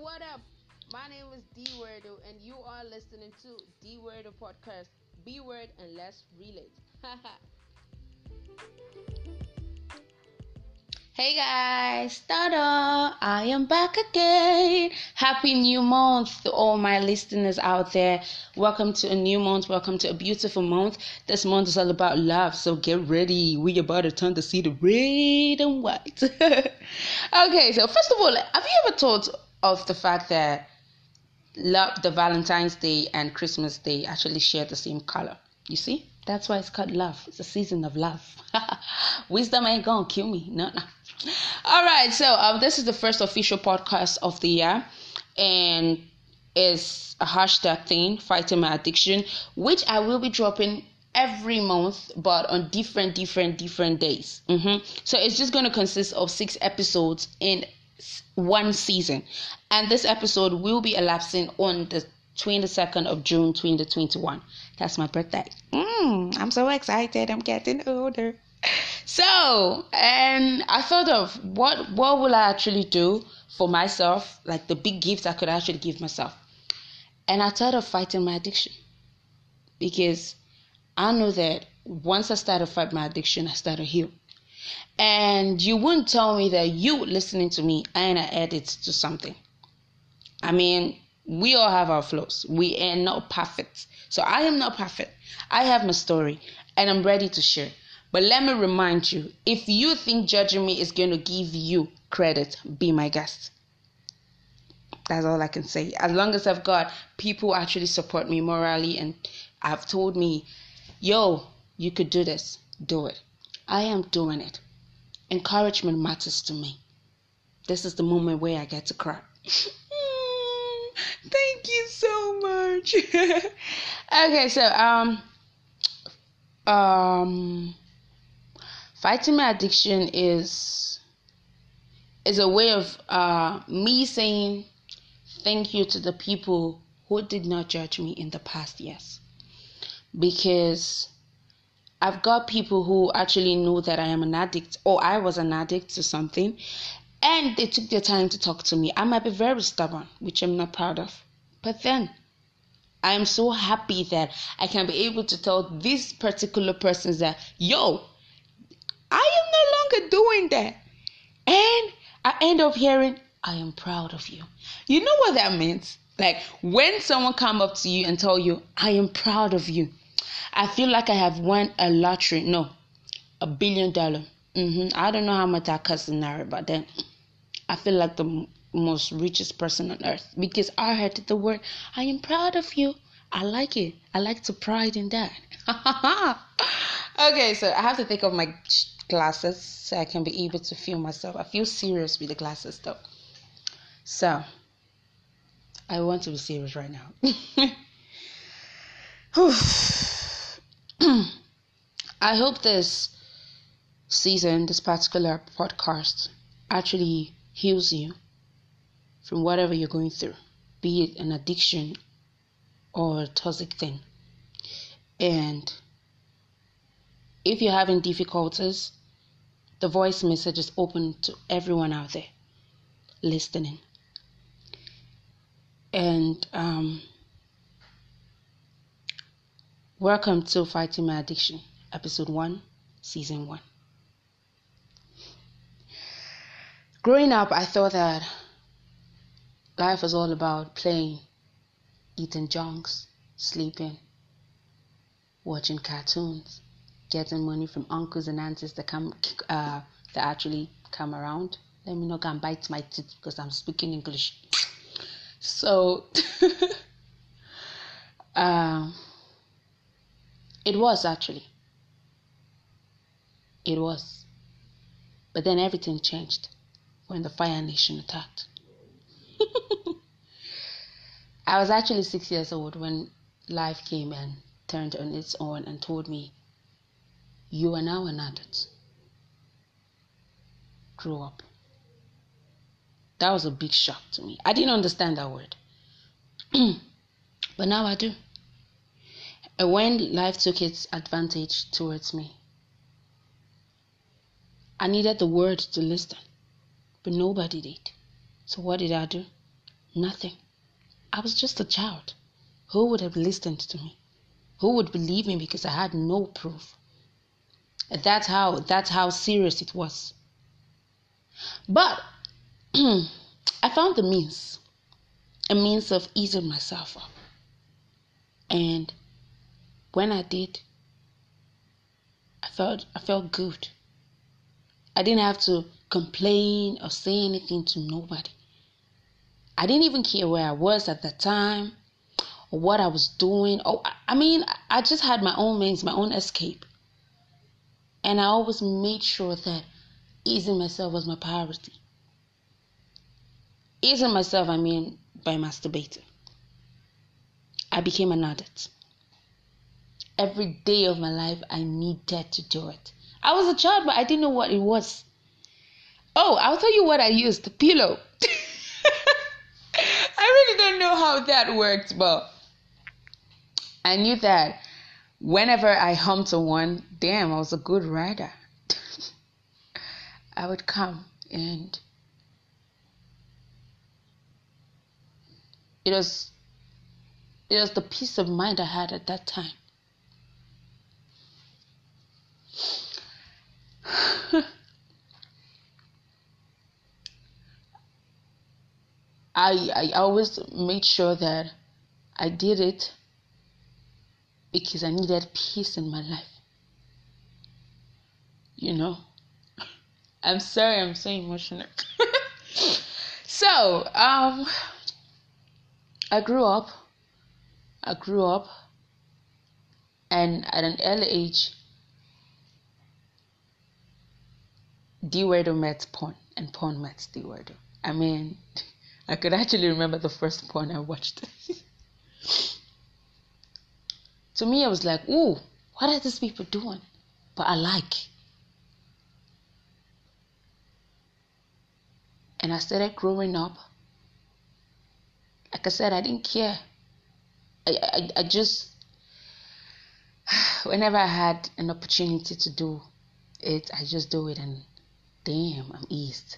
what up? My name is D Weirdo, and you are listening to D Weirdo podcast. B word and let's relate. hey guys, Tada! I am back again. Happy new month to all my listeners out there. Welcome to a new month. Welcome to a beautiful month. This month is all about love, so get ready. We about to turn to see the red and white. okay, so first of all, have you ever thought of the fact that love the Valentine's Day and Christmas Day actually share the same color. You see? That's why it's called love. It's a season of love. Wisdom ain't gonna kill me. No, no. All right, so um, this is the first official podcast of the year, and it's a hashtag thing, fighting my addiction, which I will be dropping every month, but on different, different, different days. Mm-hmm. So it's just gonna consist of six episodes in one season. And this episode will be elapsing on the 22nd of June 2021. That's my birthday. Mm, I'm so excited. I'm getting older. So, and I thought of what what will I actually do for myself, like the big gifts I could actually give myself. And I thought of fighting my addiction. Because I know that once I started fight my addiction, I started heal. And you wouldn't tell me that you listening to me ain't an edit to something. I mean, we all have our flaws. We are not perfect. So I am not perfect. I have my story and I'm ready to share. But let me remind you if you think judging me is going to give you credit, be my guest. That's all I can say. As long as I've got people actually support me morally and have told me, yo, you could do this, do it. I am doing it. Encouragement matters to me. This is the moment where I get to cry. Thank you so much. okay, so um um fighting my addiction is is a way of uh me saying thank you to the people who did not judge me in the past years because I've got people who actually know that I am an addict or I was an addict to something and they took their time to talk to me. I might be very stubborn, which I'm not proud of. But then I am so happy that I can be able to tell these particular persons that, yo, I am no longer doing that. And I end up hearing, I am proud of you. You know what that means? Like when someone come up to you and tell you, I am proud of you I feel like I have won a lottery. No, a billion dollar. Mm-hmm. I don't know how much I cost in there, but then I feel like the m- most richest person on earth because I heard the word. I am proud of you. I like it. I like to pride in that. okay, so I have to take off my glasses so I can be able to feel myself. I feel serious with the glasses though. So I want to be serious right now. I hope this season, this particular podcast, actually heals you from whatever you're going through, be it an addiction or a toxic thing. And if you're having difficulties, the voice message is open to everyone out there listening. And um, Welcome to Fighting My Addiction, Episode 1, Season 1. Growing up, I thought that life was all about playing, eating junks, sleeping, watching cartoons, getting money from uncles and aunts that come uh, that actually come around. Let me not go and bite my teeth because I'm speaking English. So, um. It was actually. It was. But then everything changed when the Fire Nation attacked. I was actually six years old when life came and turned on its own and told me, You are now an adult. Grow up. That was a big shock to me. I didn't understand that word. but now I do. And when life took its advantage towards me, I needed the word to listen, but nobody did. So what did I do? Nothing. I was just a child. Who would have listened to me? Who would believe me because I had no proof? That's how that's how serious it was. But I found the means, a means of easing myself up. And when I did, I felt I felt good. I didn't have to complain or say anything to nobody. I didn't even care where I was at that time or what I was doing. Oh, I mean, I just had my own means, my own escape. And I always made sure that easing myself was my priority. Easing myself, I mean, by masturbating. I became an addict. Every day of my life, I needed to do it. I was a child, but I didn't know what it was. Oh, I'll tell you what I used the pillow. I really don't know how that worked, but I knew that whenever I hummed to one, damn, I was a good rider. I would come and it was it was the peace of mind I had at that time. I I always made sure that I did it because I needed peace in my life. You know? I'm sorry I'm so emotional. so, um I grew up. I grew up and at an early age D Weirdo met porn and porn met D Weirdo. I mean I could actually remember the first porn I watched. to me, I was like, ooh, what are these people doing? But I like. And I started growing up. Like I said, I didn't care. I, I, I just, whenever I had an opportunity to do it, I just do it, and damn, I'm eased.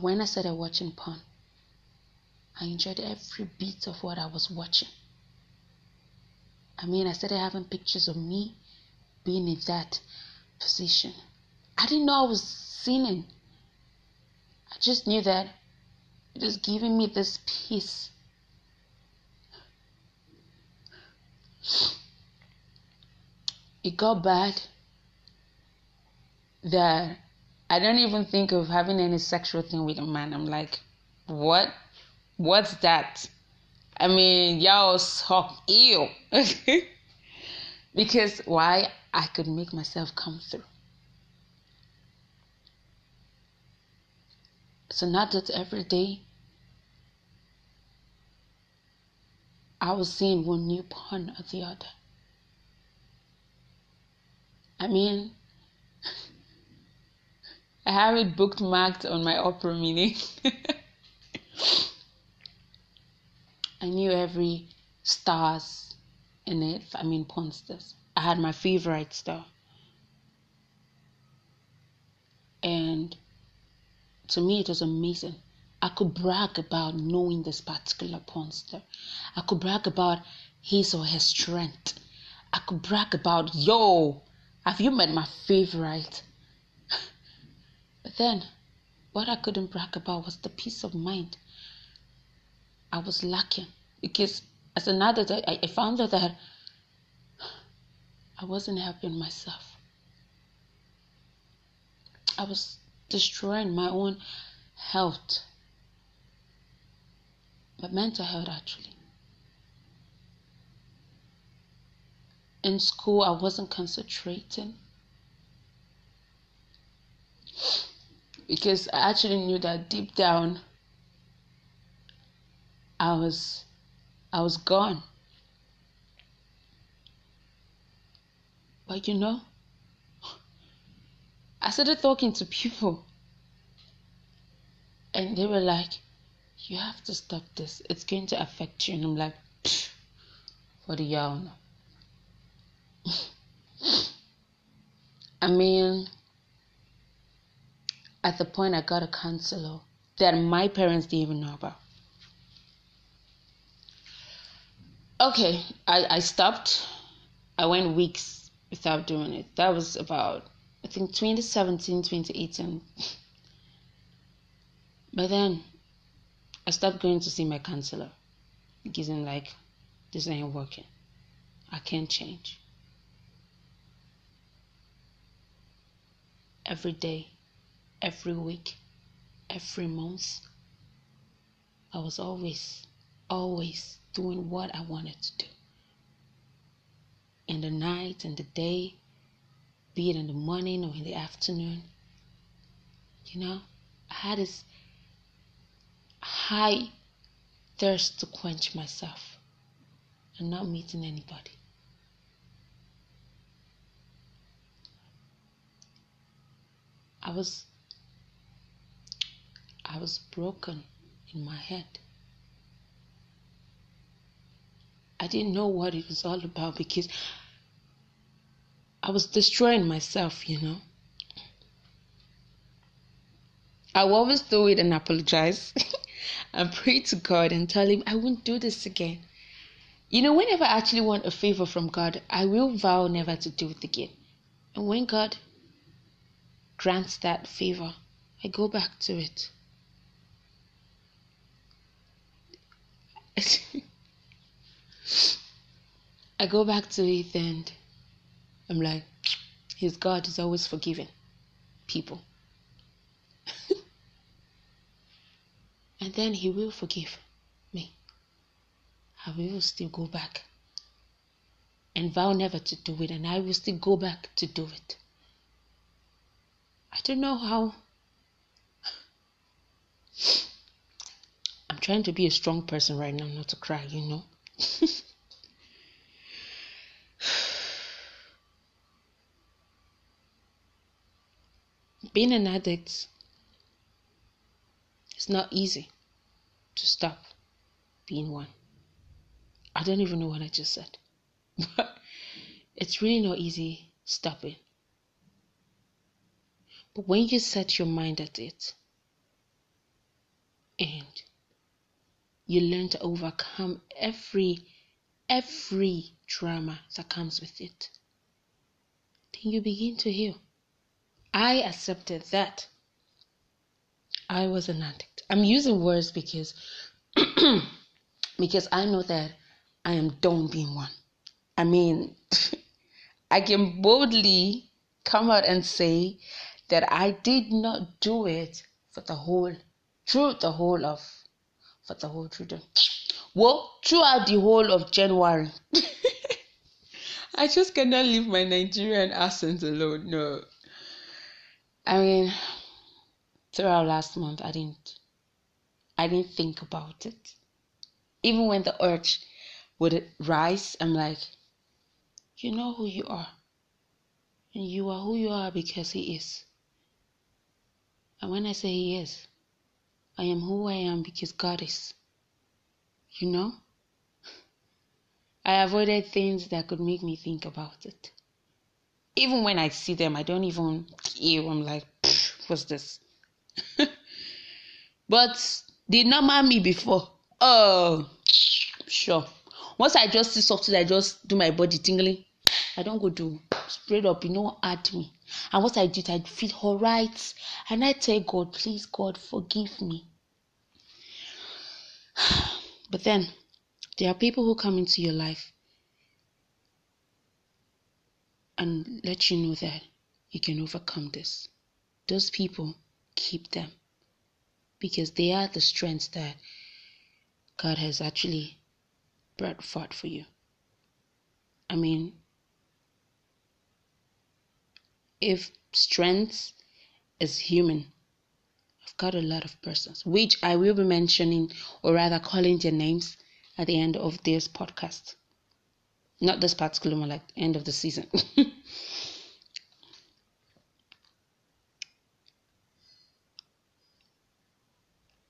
when I started watching porn, I enjoyed every bit of what I was watching. I mean, I started having pictures of me being in that position. I didn't know I was sinning. I just knew that it was giving me this peace. It got bad that I don't even think of having any sexual thing with a man. I'm like, what? What's that? I mean, y'all talk ew. because why? I could make myself come through. So not that every day I was seeing one new porn or the other. I mean, I have it bookmarked on my Opera Mini. I knew every stars in it. I mean, porn stars. I had my favorite star. And to me, it was amazing. I could brag about knowing this particular porn star. I could brag about his or her strength. I could brag about, yo, have you met my favorite? But then, what I couldn't brag about was the peace of mind I was lacking because as an adult, I, I found out that I wasn't helping myself. I was destroying my own health, my mental health actually. In school, I wasn't concentrating because I actually knew that deep down I was I was gone. But you know, I started talking to people and they were like, You have to stop this. It's going to affect you. And I'm like, for the young. I mean, at the point I got a counselor that my parents didn't even know about. Okay, I, I stopped. I went weeks without doing it. That was about, I think, 2017, 2018. But then I stopped going to see my counselor because I'm like, this ain't working. I can't change. Every day, every week, every month, I was always, always doing what I wanted to do. In the night and the day, be it in the morning or in the afternoon. You know, I had this high thirst to quench myself and not meeting anybody. I was I was broken in my head. I didn't know what it was all about because I was destroying myself, you know. I always do it and apologize and pray to God and tell Him I won't do this again. You know, whenever I actually want a favor from God, I will vow never to do it again. And when God grants that favor, I go back to it. I go back to it and I'm like, His God is always forgiving people. and then He will forgive me. I will still go back and vow never to do it, and I will still go back to do it. I don't know how. I'm trying to be a strong person right now, not to cry, you know. Being an addict it's not easy to stop being one. I don't even know what I just said. But it's really not easy stopping. But when you set your mind at it and you learn to overcome every every drama that comes with it, then you begin to heal. I accepted that I was an addict. I'm using words because because I know that I am done being one. I mean, I can boldly come out and say that I did not do it for the whole, through the whole of, for the whole through the, well, throughout the whole of January. I just cannot leave my Nigerian accent alone. No. I mean, throughout last month, I didn't, I didn't think about it. Even when the urge would rise, I'm like, you know who you are. And you are who you are because He is. And when I say He is, I am who I am because God is. You know? I avoided things that could make me think about it. Even when I see them, I don't even care. I'm like, what's this? but not mind me before. Oh, sure. Once I just see something, I just do my body tingling. I don't go do straight up, you know, at me. And what I did, I feel alright. And I tell God, please, God, forgive me. But then there are people who come into your life and let you know that you can overcome this. Those people, keep them because they are the strengths that God has actually brought forth for you. I mean, if strength is human, I've got a lot of persons, which I will be mentioning or rather calling their names at the end of this podcast. Not this particular one, like end of the season.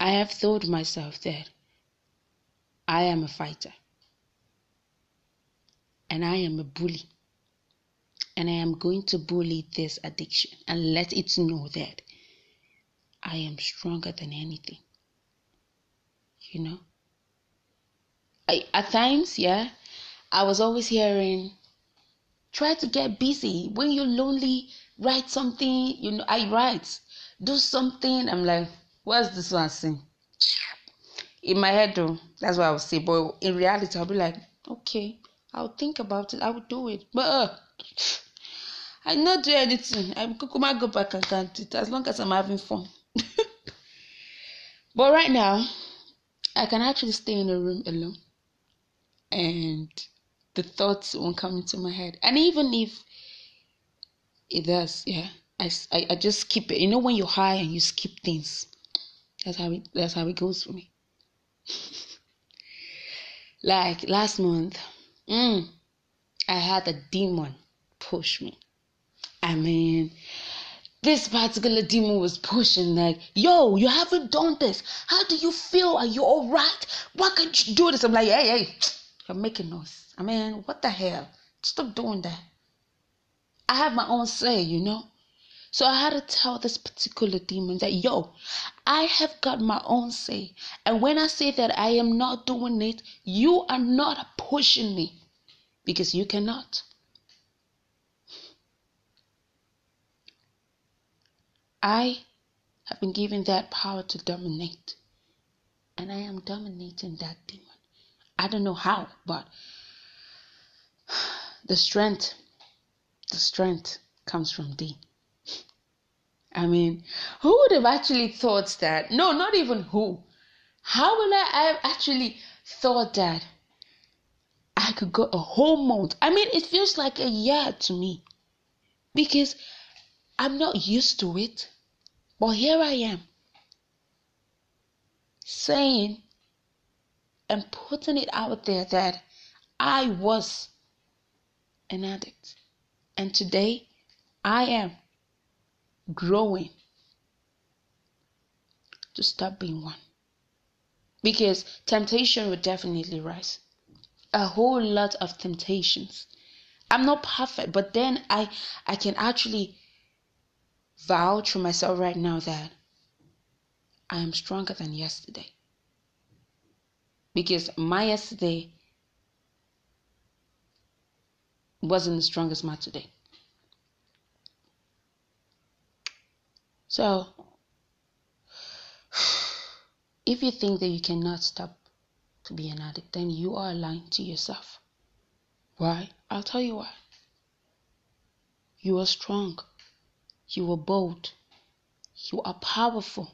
I have told myself that I am a fighter and I am a bully. And I am going to bully this addiction and let it know that I am stronger than anything. You know? I, at times, yeah, I was always hearing, try to get busy. When you're lonely, write something. You know, I write, do something. I'm like, what's this one saying? In my head, though, that's what I would say. But in reality, I'll be like, okay, I'll think about it. I will do it. But uh, I not do anything. I'm kukuma go back and count it as long as I'm having fun. but right now, I can actually stay in a room alone and the thoughts won't come into my head. And even if it does, yeah, I, I, I just skip it. You know, when you're high and you skip things, that's how it, that's how it goes for me. like last month, mm, I had a demon push me. I mean, this particular demon was pushing like, yo, you haven't done this. How do you feel? Are you all right? Why can't you do this? I'm like, hey, hey, you're making noise. I mean, what the hell? Stop doing that. I have my own say, you know. So I had to tell this particular demon that, yo, I have got my own say. And when I say that I am not doing it, you are not pushing me because you cannot. I have been given that power to dominate. And I am dominating that demon. I don't know how, but the strength, the strength comes from thee. I mean, who would have actually thought that? No, not even who. How will I have actually thought that I could go a whole month? I mean, it feels like a year to me because I'm not used to it. But here I am saying and putting it out there that I was an addict. And today I am growing to stop being one. Because temptation will definitely rise. A whole lot of temptations. I'm not perfect, but then I I can actually vouch to myself right now that I am stronger than yesterday. Because my yesterday wasn't the strongest my today. So, if you think that you cannot stop to be an addict, then you are lying to yourself. Why? I'll tell you why. You are strong. You are bold. You are powerful.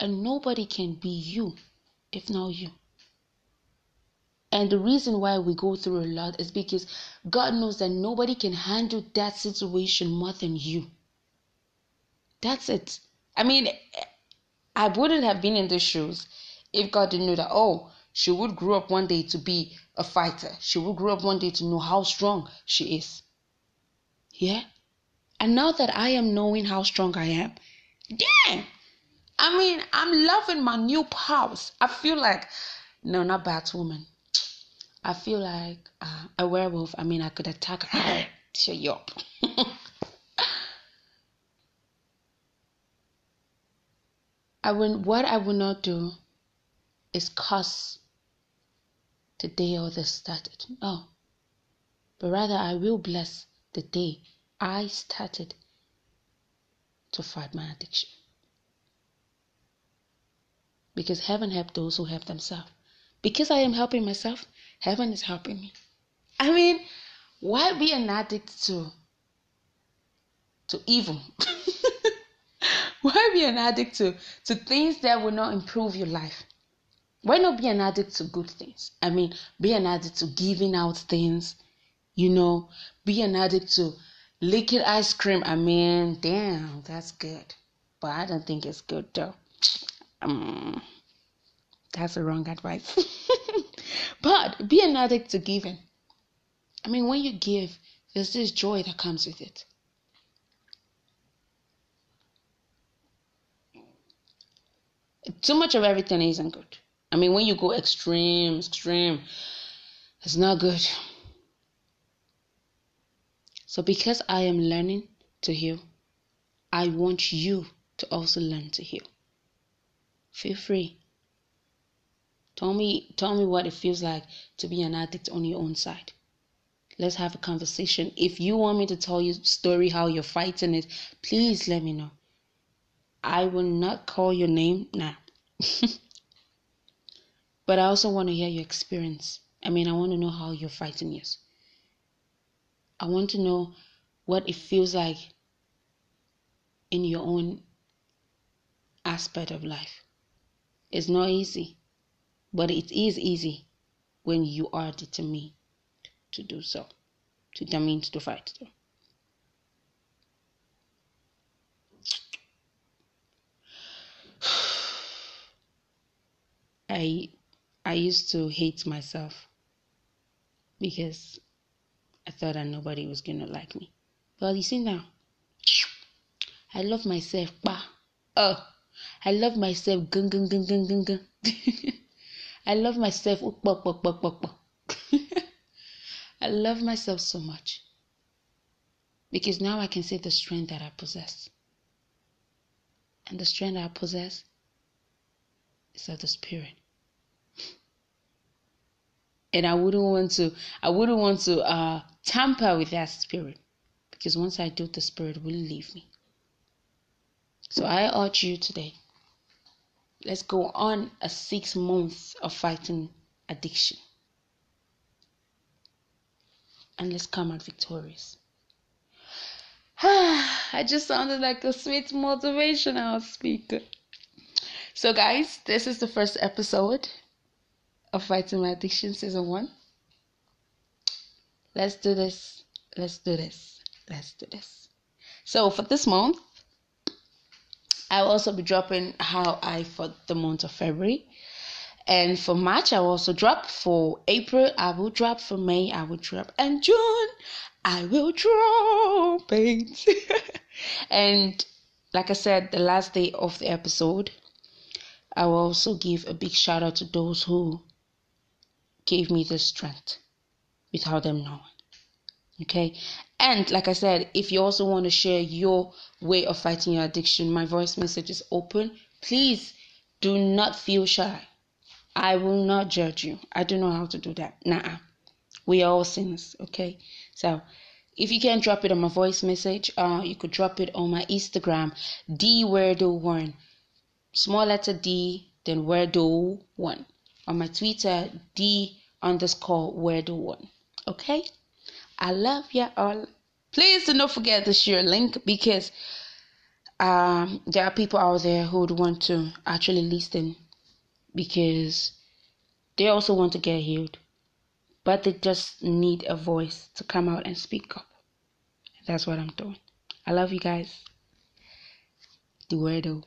And nobody can be you if not you. And the reason why we go through a lot is because God knows that nobody can handle that situation more than you. That's it. I mean, I wouldn't have been in the shoes if God didn't know that, oh, she would grow up one day to be a fighter. She would grow up one day to know how strong she is. Yeah? And now that I am knowing how strong I am, damn! I mean, I'm loving my new powers. I feel like, no, not Batwoman. I feel like uh, a werewolf. I mean, I could attack her. Shut you up. I will, what I will not do is curse the day all this started. No. But rather, I will bless the day I started to fight my addiction. Because heaven helped those who help themselves. Because I am helping myself, heaven is helping me. I mean, why be an addict to to evil? why be an addict to, to things that will not improve your life? Why not be an addict to good things? I mean, be an addict to giving out things, you know, be an addict to liquid ice cream. I mean, damn, that's good. But I don't think it's good though. Um, that's the wrong advice. but be an addict to giving. I mean, when you give, there's this joy that comes with it. Too much of everything isn't good. I mean, when you go extreme, extreme, it's not good. So, because I am learning to heal, I want you to also learn to heal. Feel free. Tell me tell me what it feels like to be an addict on your own side. Let's have a conversation. If you want me to tell you story how you're fighting it, please let me know. I will not call your name now. but I also want to hear your experience. I mean, I want to know how you're fighting yours. I want to know what it feels like in your own aspect of life. It's not easy, but it is easy when you are determined to do so, to determined to fight. So. I I used to hate myself because I thought that nobody was gonna like me. But you see now, I love myself. Oh, I love myself. I love myself. Oh, I love myself so much because now I can see the strength that I possess. And the strength I possess is of the spirit. And I wouldn't want to I wouldn't want to uh, tamper with that spirit because once I do the spirit will leave me. So I urge you today. Let's go on a six months of fighting addiction and let's come out victorious. I just sounded like a sweet motivational speaker. So, guys, this is the first episode of Fighting My Addiction Season 1. Let's do this. Let's do this. Let's do this. So, for this month, I'll also be dropping how I fought the month of February and for March, I will also drop. For April, I will drop. For May, I will drop. And June, I will drop it. and like I said, the last day of the episode, I will also give a big shout out to those who gave me the strength without them knowing. Okay. And like I said, if you also want to share your way of fighting your addiction, my voice message is open. Please do not feel shy I will not judge you. I don't know how to do that. Nah. We are all sinners, okay? So if you can't drop it on my voice message, uh, you could drop it on my Instagram, D Weirdo One. Small letter D, then Weirdo One. On my Twitter, D underscore Weirdo One. Okay? I love you all. Please do not forget to share a link because um, there are people out there who would want to actually listen because they also want to get healed, but they just need a voice to come out and speak up. That's what I'm doing. I love you guys. The weirdo.